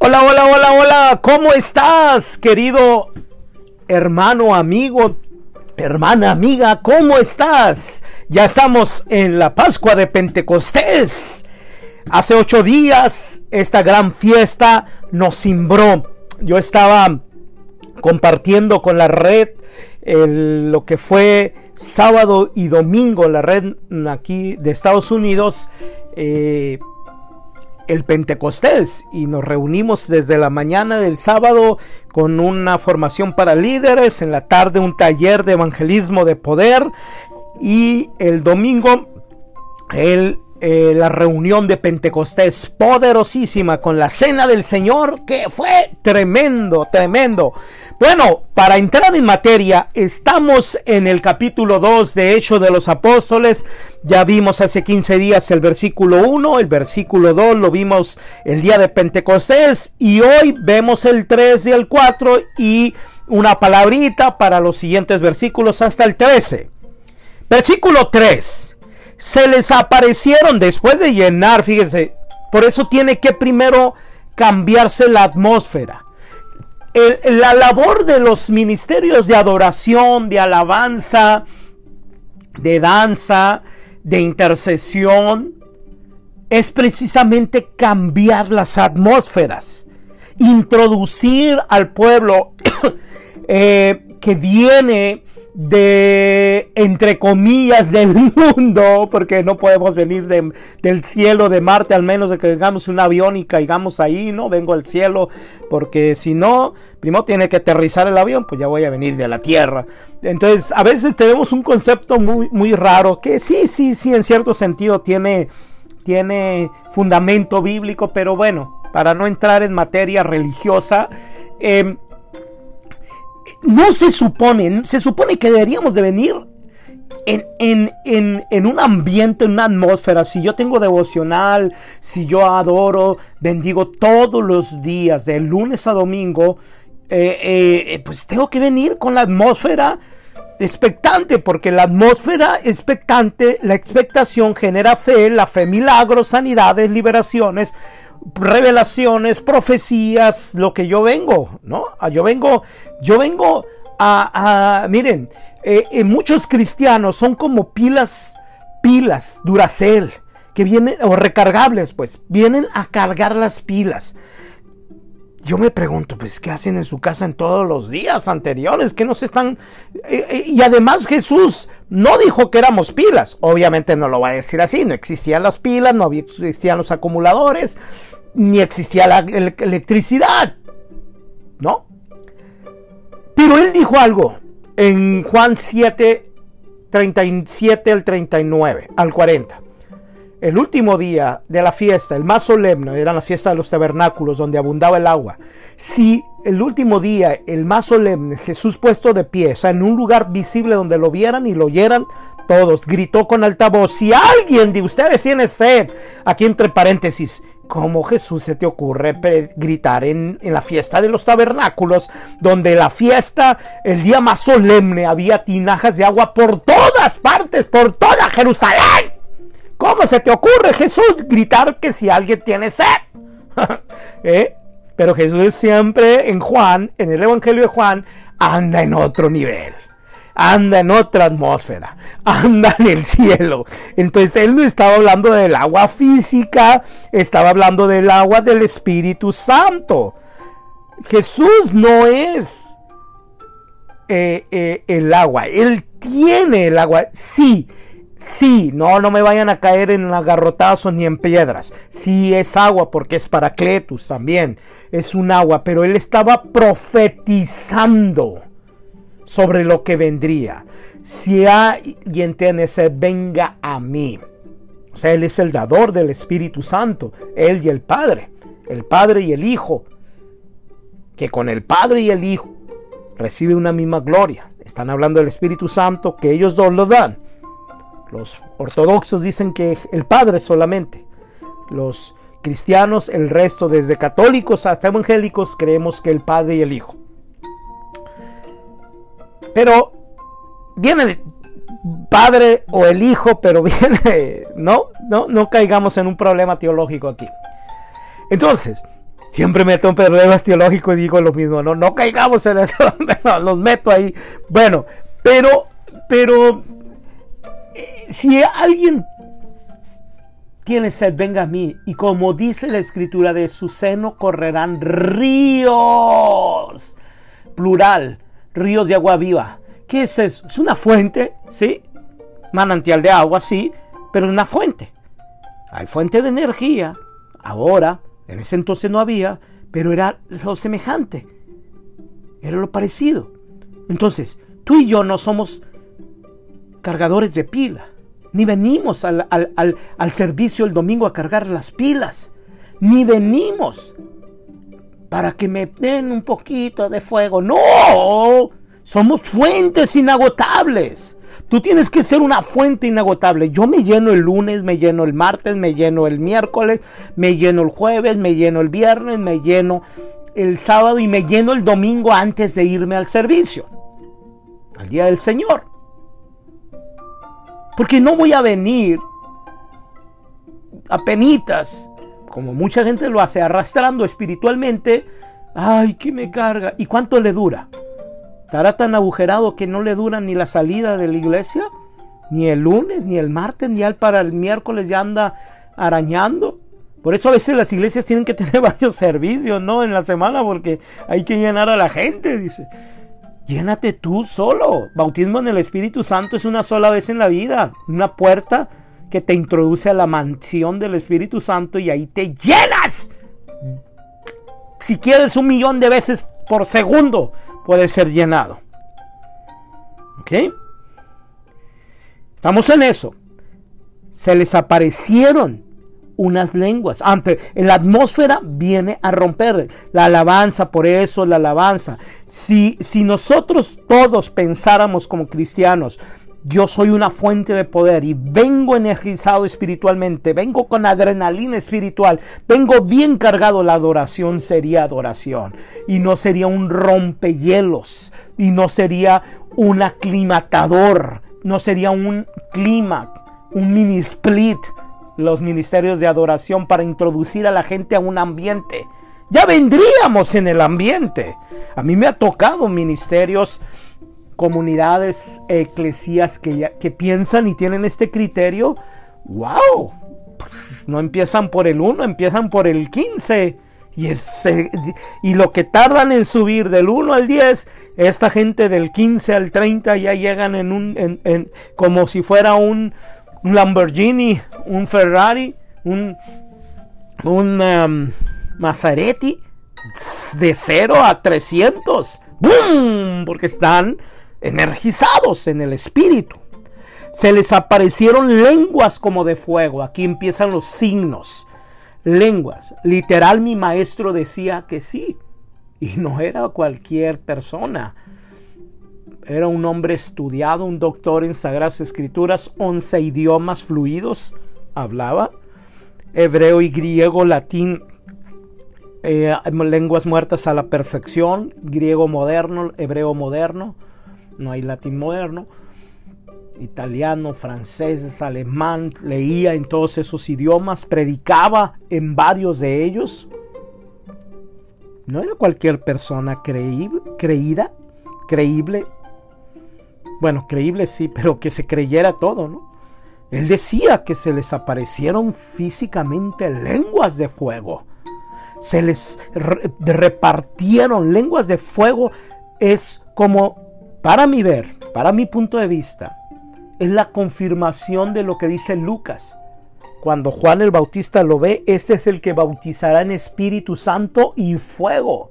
Hola, hola, hola, hola, ¿cómo estás, querido hermano, amigo, hermana, amiga? ¿Cómo estás? Ya estamos en la Pascua de Pentecostés. Hace ocho días esta gran fiesta nos cimbró. Yo estaba compartiendo con la red lo que fue sábado y domingo, la red aquí de Estados Unidos. Eh, el Pentecostés y nos reunimos desde la mañana del sábado con una formación para líderes, en la tarde un taller de evangelismo de poder y el domingo el eh, la reunión de Pentecostés poderosísima con la cena del Señor que fue tremendo, tremendo. Bueno, para entrar en materia, estamos en el capítulo 2 de Hechos de los Apóstoles. Ya vimos hace 15 días el versículo 1, el versículo 2 lo vimos el día de Pentecostés y hoy vemos el 3 y el 4 y una palabrita para los siguientes versículos hasta el 13. Versículo 3 se les aparecieron después de llenar, fíjense, por eso tiene que primero cambiarse la atmósfera. la labor de los ministerios de adoración, de alabanza, de danza, de intercesión, es precisamente cambiar las atmósferas, introducir al pueblo eh, que viene de, entre comillas, del mundo, porque no podemos venir del cielo de Marte, al menos de que tengamos un avión y caigamos ahí, ¿no? Vengo al cielo, porque si no, primero tiene que aterrizar el avión, pues ya voy a venir de la Tierra. Entonces, a veces tenemos un concepto muy, muy raro, que sí, sí, sí, en cierto sentido tiene, tiene fundamento bíblico, pero bueno, para no entrar en materia religiosa, eh, no se supone, se supone que deberíamos de venir en, un ambiente, en una atmósfera, si yo tengo devocional, si yo adoro, bendigo todos los días, de lunes a domingo, eh, eh, pues tengo que venir con la atmósfera expectante, porque la atmósfera expectante, la expectación genera fe, la fe milagros, sanidades, liberaciones, revelaciones, profecías, lo que yo vengo, ¿no? Ah, yo vengo, yo vengo a, miren, eh, eh, muchos cristianos son como pilas, pilas, Duracel, que vienen, o recargables, pues, vienen a cargar las pilas. Yo me pregunto, pues, ¿qué hacen en su casa en todos los días anteriores? ¿Qué nos están...? Eh, y además Jesús no dijo que éramos pilas. Obviamente no lo va a decir así. No existían las pilas, no existían los acumuladores, ni existía la electricidad. ¿No? Pero él dijo algo en Juan 7, 37 al 39, al 40. El último día de la fiesta, el más solemne, era la fiesta de los tabernáculos donde abundaba el agua. Si el último día, el más solemne, Jesús puesto de pie, o sea, en un lugar visible donde lo vieran y lo oyeran todos, gritó con alta voz, si alguien de ustedes tiene sed, aquí entre paréntesis, ¿Cómo Jesús se te ocurre gritar en, en, la fiesta de los tabernáculos, donde la fiesta, el día más solemne, había tinajas de agua por todas partes, por toda Jerusalén? ¿Cómo se te ocurre, Jesús, gritar que si alguien tiene sed? ¿Eh? Pero Jesús siempre en Juan, en el Evangelio de Juan, anda en otro nivel. Anda en otra atmósfera, anda en el cielo. Entonces él no estaba hablando del agua física, estaba hablando del agua del Espíritu Santo. Jesús no es eh, eh, el agua, él tiene el agua, sí, Sí, no, no me vayan a caer en agarrotazos ni en piedras. Sí es agua porque es Paracletus también. Es un agua, pero él estaba profetizando sobre lo que vendría. Si alguien sed, venga a mí. O sea, él es el dador del Espíritu Santo, él y el Padre, el Padre y el Hijo, que con el Padre y el Hijo recibe una misma gloria. Están hablando del Espíritu Santo, que ellos dos lo dan. Los ortodoxos dicen que el Padre solamente. Los cristianos, el resto, desde católicos hasta evangélicos, creemos que el Padre y el Hijo. Pero viene el Padre o el Hijo, pero viene, no, no, no caigamos en un problema teológico aquí. Entonces, siempre meto en problemas teológicos y digo lo mismo, no, no caigamos en eso, los meto ahí. Bueno, pero, pero, si alguien tiene sed, venga a mí. Y como dice la escritura, de su seno correrán ríos. Plural, ríos de agua viva. ¿Qué es eso? Es una fuente, ¿sí? Manantial de agua, sí, pero una fuente. Hay fuente de energía. Ahora, en ese entonces no había, pero era lo semejante. Era lo parecido. Entonces, tú y yo no somos cargadores de pila ni venimos al, servicio el domingo a cargar las pilas. Ni venimos para que me den un poquito de fuego. No, somos fuentes inagotables. Tú tienes que ser una fuente inagotable. Yo me lleno el lunes, me lleno el martes, me lleno el miércoles, me lleno el jueves, me lleno el viernes, me lleno el sábado y me lleno el domingo antes de irme al servicio. Al día del Señor. Porque no voy a venir a penitas, como mucha gente lo hace, arrastrando espiritualmente. Ay, que me carga. ¿Y cuánto le dura? ¿Estará tan agujerado que no le dura ni la salida de la iglesia? Ni el lunes, ni el martes, ni al para el miércoles ya anda arañando. Por eso a veces las iglesias tienen que tener varios servicios, ¿no? En la semana, porque hay que llenar a la gente, dice. Llénate tú solo. Bautismo en el Espíritu Santo es una sola vez en la vida. Una puerta que te introduce a la mansión del Espíritu Santo y ahí te llenas. Si quieres un millón de veces por segundo, puede ser llenado. ¿Ok? Estamos en eso. Se les aparecieron unas lenguas. Ante la atmósfera viene a romper la alabanza, por eso la alabanza. Si, si nosotros todos pensáramos como cristianos, yo soy una fuente de poder y vengo energizado espiritualmente, vengo con adrenalina espiritual, vengo bien cargado, la adoración sería adoración y no sería un rompehielos y no sería un aclimatador, no sería un clima, un mini split los ministerios de adoración para introducir a la gente a un ambiente. Ya vendríamos en el ambiente. A mí me ha tocado ministerios, comunidades, eclesías que, que piensan y tienen este criterio. ¡Wow! Pues, no empiezan por el 1, empiezan por el 15. Y, es, y lo que tardan en subir del 1 al 10, esta gente del 15 al 30 ya llegan en un, en, como si fuera un, un Lamborghini, un Ferrari, un, un um, Maserati de 0 a 300. ¡Bum! Porque están energizados en el espíritu. Se les aparecieron lenguas como de fuego. Aquí empiezan los signos. Lenguas. Literal mi maestro decía que sí. Y no era cualquier persona era un hombre estudiado, un doctor en Sagradas Escrituras, 11 idiomas fluidos hablaba, hebreo y griego, latín, eh, lenguas muertas a la perfección, griego moderno, hebreo moderno, no hay latín moderno, italiano, francés, alemán, leía en todos esos idiomas, predicaba en varios de ellos. No era cualquier persona creíble, creída, creíble, bueno, creíble sí, pero que se creyera todo, ¿no? Él decía que se les aparecieron físicamente lenguas de fuego. Se les repartieron lenguas de fuego. Es como, para mi ver, para mi punto de vista, es la confirmación de lo que dice Lucas. Cuando Juan el Bautista lo ve, este es el que bautizará en Espíritu Santo y fuego.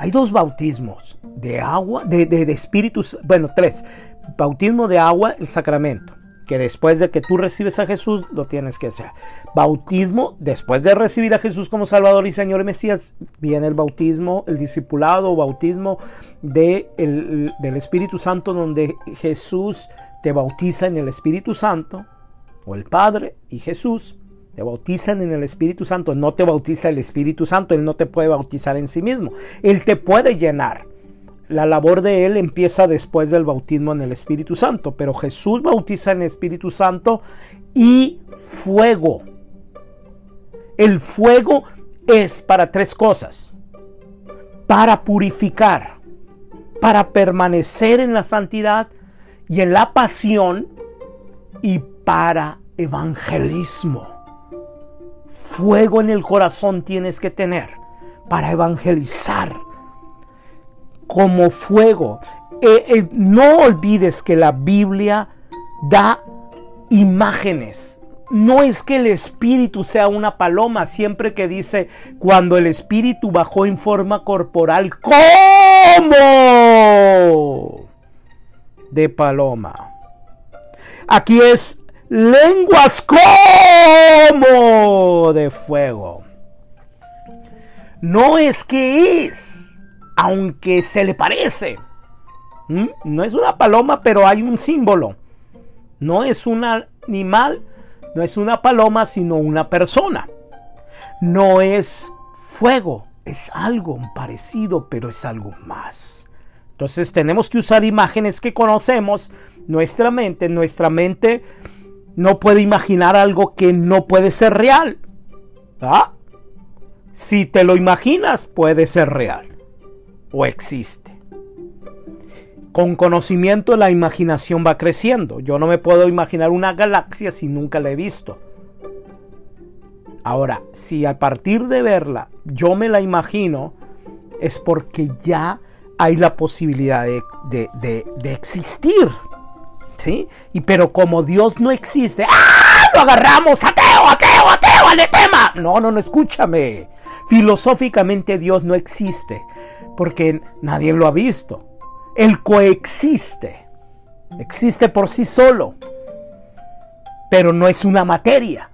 Hay dos bautismos, de agua, de, de, espíritus, bueno, tres. Bautismo de agua, el sacramento, que después de que tú recibes a Jesús, lo tienes que hacer. Bautismo, después de recibir a Jesús como Salvador y Señor Mesías, viene el bautismo, el discipulado bautismo de del Espíritu Santo, donde Jesús te bautiza en el Espíritu Santo, o el Padre y Jesús bautizan en el Espíritu Santo. No te bautiza el Espíritu Santo. Él no te puede bautizar en sí mismo. Él te puede llenar. La labor de Él empieza después del bautismo en el Espíritu Santo. Pero Jesús bautiza en Espíritu Santo y fuego. El fuego es para tres cosas. Para purificar, para permanecer en la santidad y en la pasión y para evangelismo. Fuego en el corazón tienes que tener para evangelizar como fuego. Eh, eh, no olvides que la Biblia da imágenes. No es que el espíritu sea una paloma, siempre que dice cuando el espíritu bajó en forma corporal, ¿cómo? De paloma. Aquí es lenguas como de fuego. No es que es, aunque se le parece. ¿Mm? No es una paloma, pero hay un símbolo. No es un animal, no es una paloma, sino una persona. No es fuego, es algo parecido, pero es algo más. Entonces tenemos que usar imágenes que conocemos. Nuestra mente, nuestra mente no puede imaginar algo que no puede ser real. ¿Ah? Si te lo imaginas, puede ser real o existe. Con conocimiento la imaginación va creciendo. Yo no me puedo imaginar una galaxia si nunca la he visto. Ahora, si a partir de verla yo me la imagino, es porque ya hay la posibilidad de, existir. ¿Sí? Y pero como Dios no existe, ¡ah! Lo agarramos, ateo, ateo, ateo, al tema. No, no, no, escúchame. Filosóficamente Dios no existe porque nadie lo ha visto. Él coexiste. Existe por sí solo. Pero no es una materia.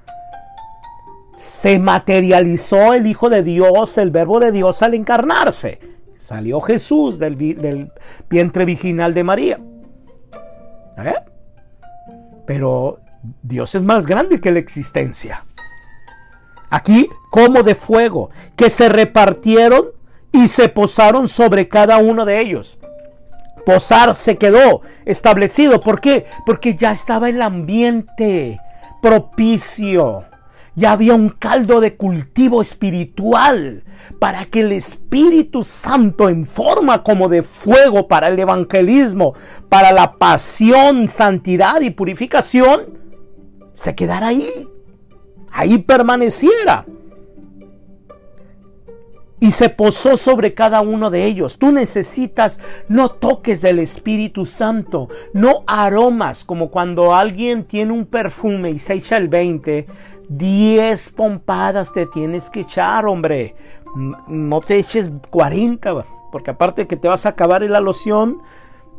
Se materializó el Hijo de Dios, el Verbo de Dios al encarnarse. Salió Jesús del, vientre virginal de María. ¿Eh? Pero Dios es más grande que la existencia. Aquí como de fuego, que se repartieron y se posaron sobre cada uno de ellos. Posar se quedó establecido. ¿Por qué? Porque ya estaba el ambiente propicio. Ya había un caldo de cultivo espiritual para que el Espíritu Santo en forma como de fuego para el evangelismo, para la pasión, santidad y purificación, se quedara ahí ahí permaneciera. Y se posó sobre cada uno de ellos. Tú necesitas no toques del Espíritu Santo, no aromas, como cuando alguien tiene un perfume y se echa el 20. 10 pompadas te tienes que echar, hombre. No te eches 40, porque aparte que te vas a acabar en la loción,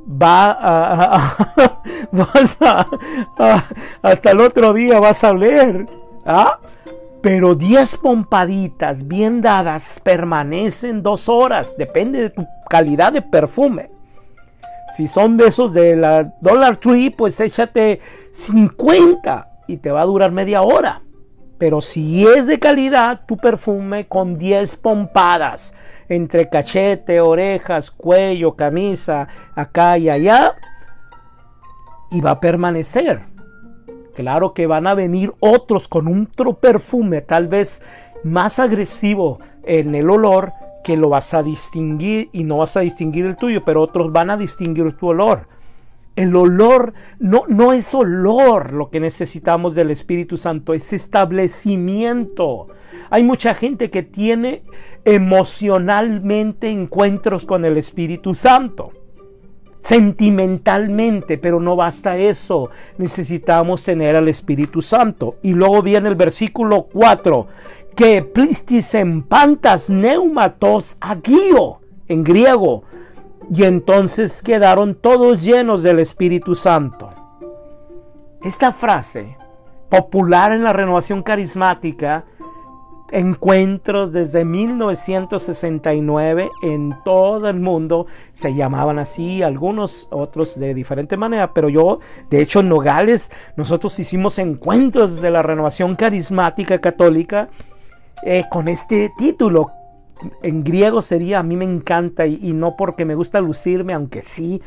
va a, vas a, hasta el otro día vas a oler. ¿Ah? Pero 10 pompaditas bien dadas permanecen dos horas. Depende de tu calidad de perfume. Si son de esos de la Dollar Tree, pues échate 50 y te va a durar media hora. Pero si es de calidad, tu perfume con 10 pompadas entre cachete, orejas, cuello, camisa, acá y allá, y va a permanecer. Claro que van a venir otros con otro perfume, tal vez más agresivo en el olor, que lo vas a distinguir y no vas a distinguir el tuyo, pero otros van a distinguir tu olor. El olor no, no es olor lo que necesitamos del Espíritu Santo, es establecimiento. Hay mucha gente que tiene emocionalmente encuentros con el Espíritu Santo sentimentalmente, pero no basta eso. Necesitamos tener al Espíritu Santo. Y luego viene el versículo 4, que plistis en pantas neumatos agio en griego. Y entonces quedaron todos llenos del Espíritu Santo. Esta frase, popular en la renovación carismática, encuentros desde 1969 en todo el mundo. Se llamaban así, algunos otros de diferente manera, pero yo, de hecho, en Nogales, nosotros hicimos encuentros de la renovación carismática católica eh, con este título. En griego sería, a mí me encanta, y, no porque me gusta lucirme, aunque sí,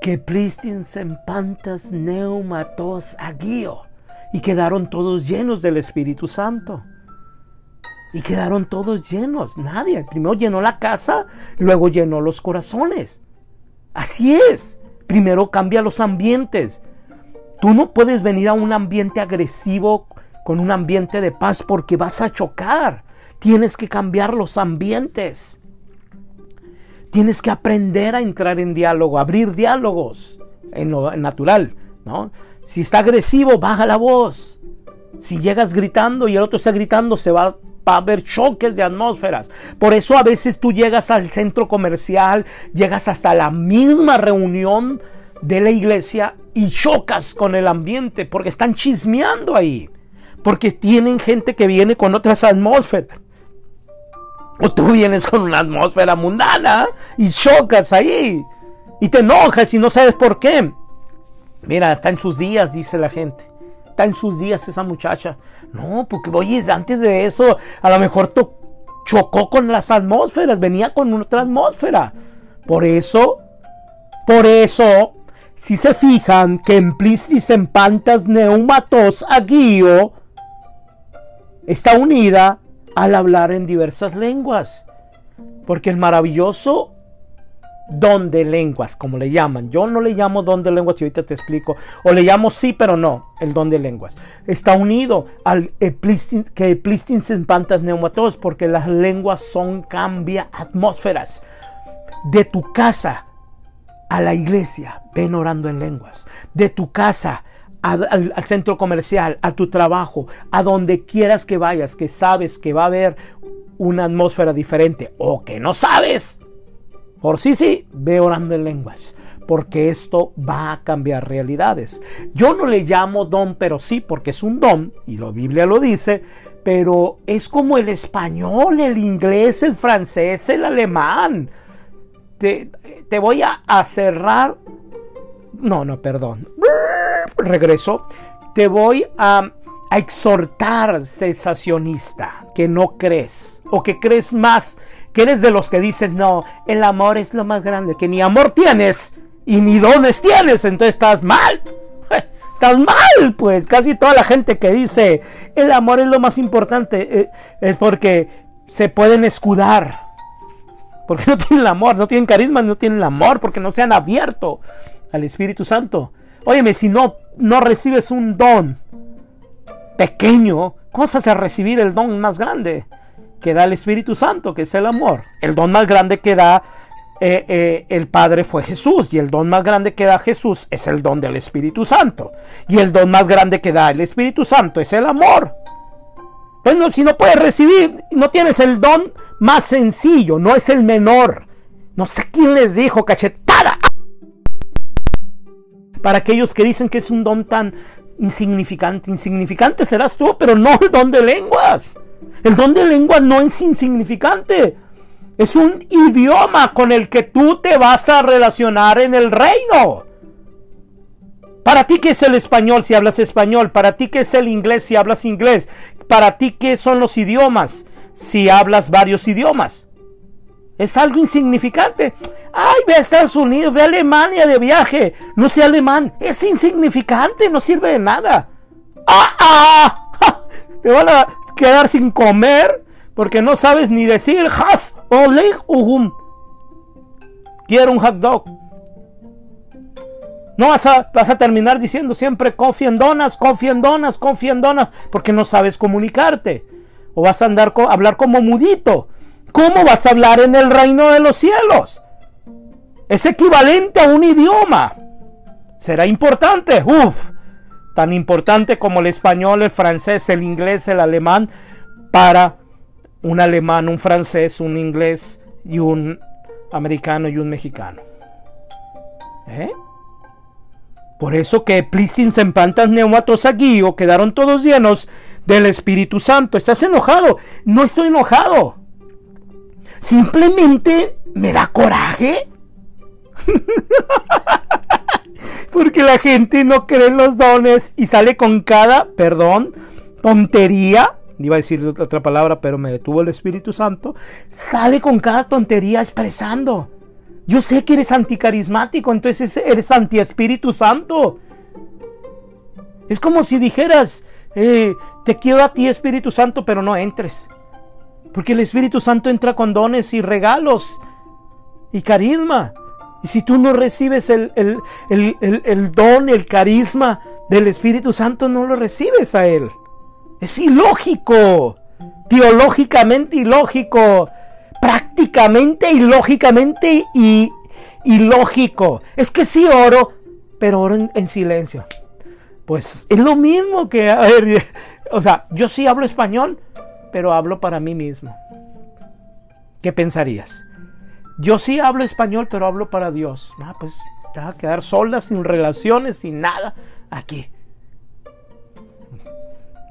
que pristins en pantas neumatos agio, y quedaron todos llenos del Espíritu Santo. Y quedaron todos llenos. Nadie. Primero llenó la casa, luego llenó los corazones. Así es. Primero cambia los ambientes. Tú no puedes venir a un ambiente agresivo con un ambiente de paz porque vas a chocar. Tienes que cambiar los ambientes. Tienes que aprender a entrar en diálogo, abrir diálogos en lo natural, ¿no? Si está agresivo, baja la voz. Si llegas gritando y el otro está gritando, se va, a haber choques de atmósferas. Por eso a veces tú llegas al centro comercial, llegas hasta la misma reunión de la iglesia y chocas con el ambiente porque están chismeando ahí. Porque tienen gente que viene con otras atmósferas. O tú vienes con una atmósfera mundana y chocas ahí. Y te enojas y no sabes por qué. Mira, está en sus días, dice la gente. Está en sus días esa muchacha. No, porque oye, antes de eso, a lo mejor chocó con las atmósferas, venía con otra atmósfera. Por eso, por eso, si se fijan que en plistis en pantas neumatos aguio está unida al hablar en diversas lenguas. Porque el maravilloso don de lenguas, como le llaman. Yo no le llamo don de lenguas y ahorita te explico. O le llamo sí, pero no, el don de lenguas. Está unido al que eplistins en pantas neumatos, porque las lenguas son cambia atmósferas. De tu casa a la iglesia, ven orando en lenguas. De tu casa al, centro comercial, a tu trabajo, a donde quieras que vayas, que sabes que va a haber una atmósfera diferente o que no sabes por sí, sí, ve orando en lenguas, porque esto va a cambiar realidades. Yo no le llamo don, pero sí, porque es un don, y la Biblia lo dice, pero es como el español, el inglés, el francés, el alemán. Te, voy a cerrar. No, no, perdón. Regreso. Te voy a exhortar sensacionista que no crees o que crees más que eres de los que dicen, no, el amor es lo más grande, que ni amor tienes y ni dones tienes, entonces estás mal. Estás mal, pues casi toda la gente que dice el amor es lo más importante eh, es porque se pueden escudar. Porque no tienen amor, no tienen carisma, no tienen amor, porque no se han abierto al Espíritu Santo. Óyeme, si no, no recibes un don pequeño, ¿cómo vas a recibir el don más grande? que da el Espíritu Santo, que es el amor. El don más grande que da eh, eh, el Padre fue Jesús y el don más grande que da Jesús es el don del Espíritu Santo. Y el don más grande que da el Espíritu Santo es el amor. Bueno, si no puedes recibir, no tienes el don más sencillo, no es el menor. No sé quién les dijo, cachetada. Para aquellos que dicen que es un don tan insignificante, insignificante serás tú, pero no el don de lenguas. El don de lengua no es insignificante. Es un idioma con el que tú te vas a relacionar en el reino. Para ti, ¿qué es el español si hablas español? Para ti, ¿qué es el inglés si hablas inglés? Para ti, ¿qué son los idiomas si hablas varios idiomas? Es algo insignificante. Ay, ve a Estados Unidos, ve a Alemania de viaje. No sé alemán. Es insignificante, no sirve de nada. ¡Ah, ah! Te van a, quedar sin comer porque no sabes ni decir has o leg Quiero un hot dog. No vas a, vas a terminar diciendo siempre confía en donas, en donas, en donas, porque no sabes comunicarte. O vas a andar a hablar como mudito. ¿Cómo vas a hablar en el reino de los cielos? Es equivalente a un idioma. ¿Será importante? Uf, tan importante como el español, el francés, el inglés, el alemán, para un alemán, un francés, un inglés y un americano y un mexicano. ¿Eh? Por eso que plissins en pantas neumatos o quedaron todos llenos del Espíritu Santo. ¿Estás enojado? No estoy enojado. Simplemente me da coraje. Porque la gente no cree en los dones y sale con cada, perdón, tontería. Iba a decir otra palabra, pero me detuvo el Espíritu Santo. Sale con cada tontería expresando. Yo sé que eres anticarismático, entonces eres anti-Espíritu Santo. Es como si dijeras, eh, te quiero a ti Espíritu Santo, pero no entres. Porque el Espíritu Santo entra con dones y regalos y carisma. Y si tú no recibes el, el, don, el carisma del Espíritu Santo, no lo recibes a Él. Es ilógico, teológicamente ilógico, prácticamente ilógicamente y ilógico. Es que sí oro, pero oro en, silencio. Pues es lo mismo que, a ver, o sea, yo sí hablo español, pero hablo para mí mismo. ¿Qué pensarías? Yo sí hablo español, pero hablo para Dios. Ah, pues te vas a quedar sola, sin relaciones, sin nada, aquí.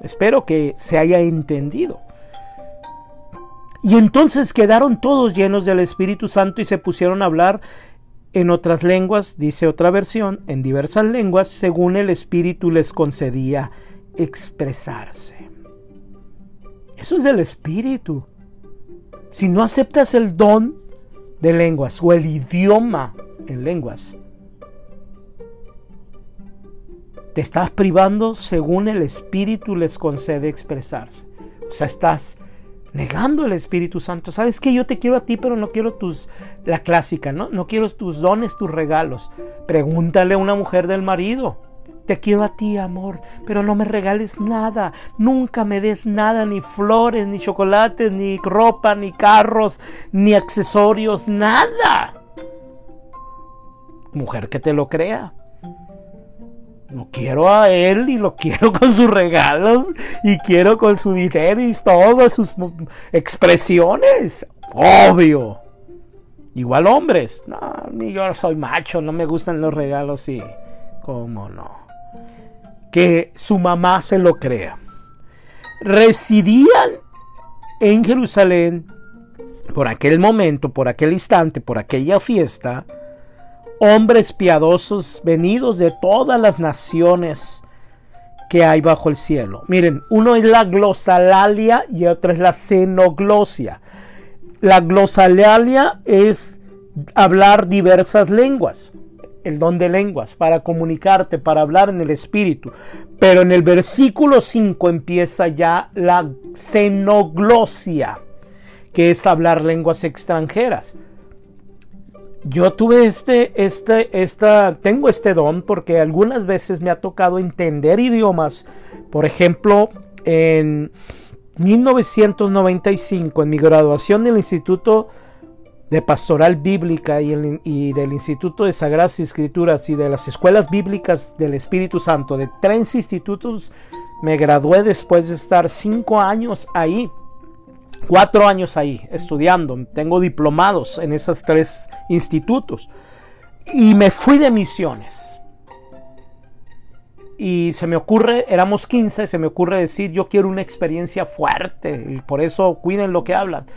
Espero que se haya entendido. Y entonces quedaron todos llenos del Espíritu Santo y se pusieron a hablar en otras lenguas, dice otra versión, en diversas lenguas, según el Espíritu les concedía expresarse. Eso es del Espíritu. Si no aceptas el don de lenguas o el idioma en lenguas, te estás privando según el Espíritu les concede expresarse. O sea, estás negando el Espíritu Santo. ¿Sabes que Yo te quiero a ti, pero no quiero tus, la clásica, ¿no? No quiero tus dones, tus regalos. Pregúntale a una mujer del marido. Te quiero a ti, amor, pero no me regales nada. Nunca me des nada, ni flores, ni chocolates, ni ropa, ni carros, ni accesorios, nada. Mujer que te lo crea. No quiero a él y lo quiero con sus regalos y quiero con su dinero y todas sus expresiones. Obvio. Igual hombres. No, ni yo soy macho, no me gustan los regalos y... ¿Cómo no? Que su mamá se lo crea. Residían en Jerusalén por aquel momento, por aquel instante, por aquella fiesta, hombres piadosos venidos de todas las naciones que hay bajo el cielo. Miren, uno es la glosalalia y otro es la xenoglosia. La glosalalia es hablar diversas lenguas el don de lenguas, para comunicarte, para hablar en el Espíritu. Pero en el versículo 5 empieza ya la xenoglosia, que es hablar lenguas extranjeras. Yo tuve este, este, esta, tengo este don porque algunas veces me ha tocado entender idiomas. Por ejemplo, en 1995, en mi graduación del Instituto de Pastoral Bíblica y, del Instituto de Sagradas Escrituras y de las Escuelas Bíblicas del Espíritu Santo, de tres institutos, me gradué después de estar cinco años ahí, cuatro años ahí, estudiando. Tengo diplomados en esos tres institutos. Y me fui de misiones. Y se me ocurre, éramos 15, se me ocurre decir, yo quiero una experiencia fuerte. Y por eso cuiden lo que hablan.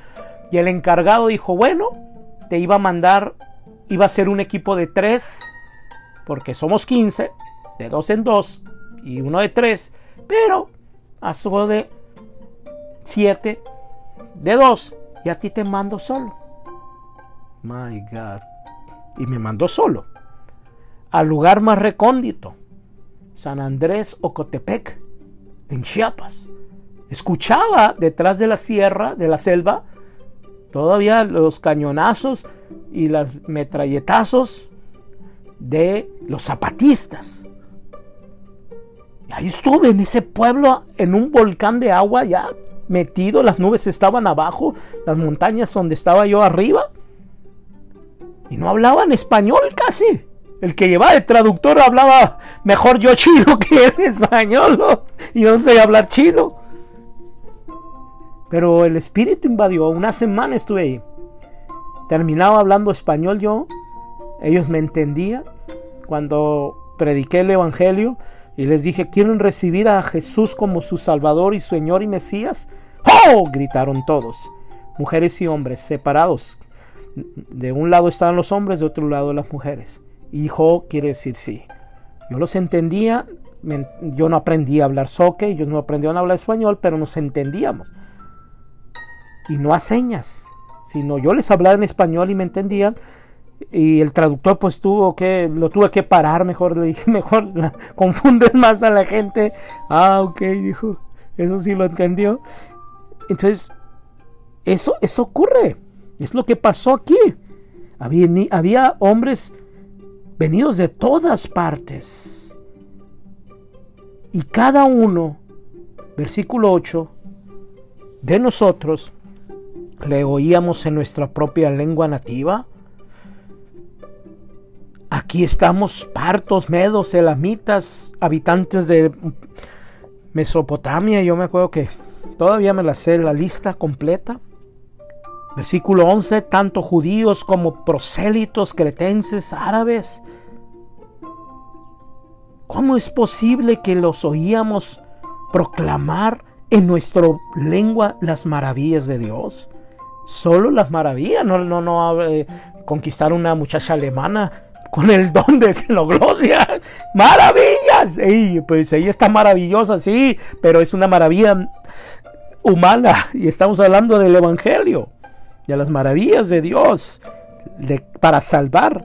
Y el encargado dijo, bueno, te iba a mandar, iba a ser un equipo de tres, porque somos 15, de dos en dos, y uno de tres, pero a de siete, de dos, y a ti te mando solo. My God. Y me mandó solo. Al lugar más recóndito, San Andrés Ocotepec, en Chiapas. Escuchaba detrás de la sierra, de la selva, todavía los cañonazos y las metralletazos de los zapatistas. Y ahí estuve en ese pueblo, en un volcán de agua ya metido, las nubes estaban abajo, las montañas donde estaba yo arriba. Y no hablaban español casi. El que llevaba el traductor hablaba mejor yo chino que el español. Y no sé hablar chino. Pero el espíritu invadió. Una semana estuve ahí. Terminaba hablando español yo. Ellos me entendían. Cuando prediqué el Evangelio y les dije, ¿quieren recibir a Jesús como su Salvador y Señor y Mesías? ¡Oh! gritaron todos. Mujeres y hombres separados. De un lado estaban los hombres, de otro lado las mujeres. Hijo quiere decir sí. Yo los entendía. Yo no aprendí a hablar soque, ellos no aprendieron a hablar español, pero nos entendíamos y no a señas, sino yo les hablaba en español y me entendían. Y el traductor pues tuvo que, lo tuve que parar, mejor le dije, mejor confundes más a la gente. Ah, ok, dijo, eso sí lo entendió. Entonces, eso, eso ocurre. Es lo que pasó aquí. Había, había hombres venidos de todas partes. Y cada uno, versículo 8, de nosotros le oíamos en nuestra propia lengua nativa. Aquí estamos partos, medos, elamitas, habitantes de Mesopotamia. Yo me acuerdo que todavía me la sé la lista completa. Versículo 11, tanto judíos como prosélitos, cretenses, árabes. ¿Cómo es posible que los oíamos proclamar en nuestra lengua las maravillas de Dios? Solo las maravillas, no, no, no eh, conquistar una muchacha alemana con el don de xenoglosia. ¡Maravillas! pues ella está maravillosa, sí, pero es una maravilla humana y estamos hablando del Evangelio de las maravillas de Dios para salvar.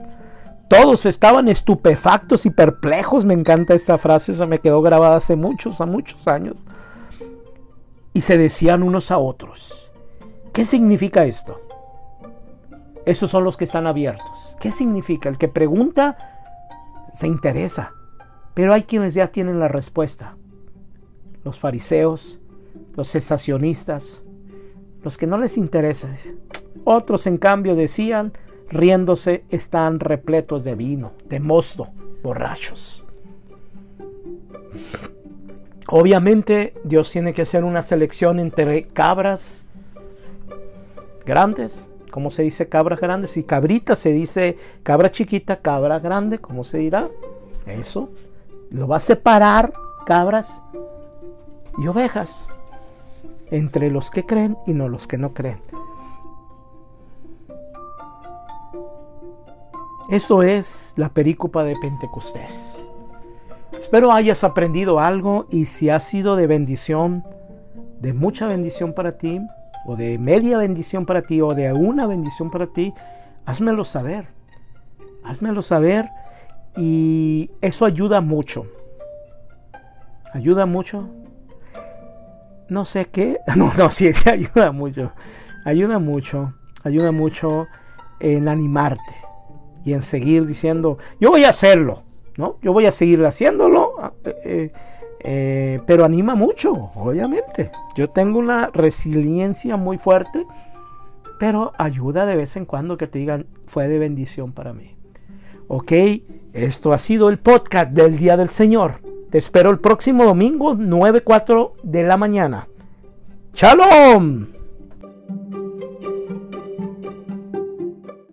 Todos estaban estupefactos y perplejos. Me encanta esta frase, esa me quedó grabada hace muchos, a muchos años. Y se decían unos a otros. ¿Qué significa esto? Esos son los que están abiertos. ¿Qué significa? El que pregunta se interesa. Pero hay quienes ya tienen la respuesta. Los fariseos, los cesacionistas, los que no les interesa. Otros, en cambio, decían, riéndose, están repletos de vino, de mosto, borrachos. Obviamente, Dios tiene que hacer una selección entre cabras grandes, ¿cómo se dice cabras grandes? Y cabrita se dice cabra chiquita, cabra grande, ¿cómo se dirá? Eso. Lo va a separar cabras y ovejas entre los que creen y no los que no creen. Eso es la perícopa de Pentecostés. Espero hayas aprendido algo y si ha sido de bendición, de mucha bendición para ti, o de media bendición para ti, o de una bendición para ti, házmelo saber. Házmelo saber y eso ayuda mucho. Ayuda mucho. No sé qué. No, no, sí, sí ayuda mucho. Ayuda mucho. Ayuda mucho en animarte y en seguir diciendo, yo voy a hacerlo, ¿no? Yo voy a seguir haciéndolo, ah, eh, eh, eh, pero anima mucho, obviamente. Yo tengo una resiliencia muy fuerte, pero ayuda de vez en cuando que te digan, fue de bendición para mí. Ok, esto ha sido el podcast del Día del Señor. Te espero el próximo domingo, 9.4 de la mañana. ¡Shalom!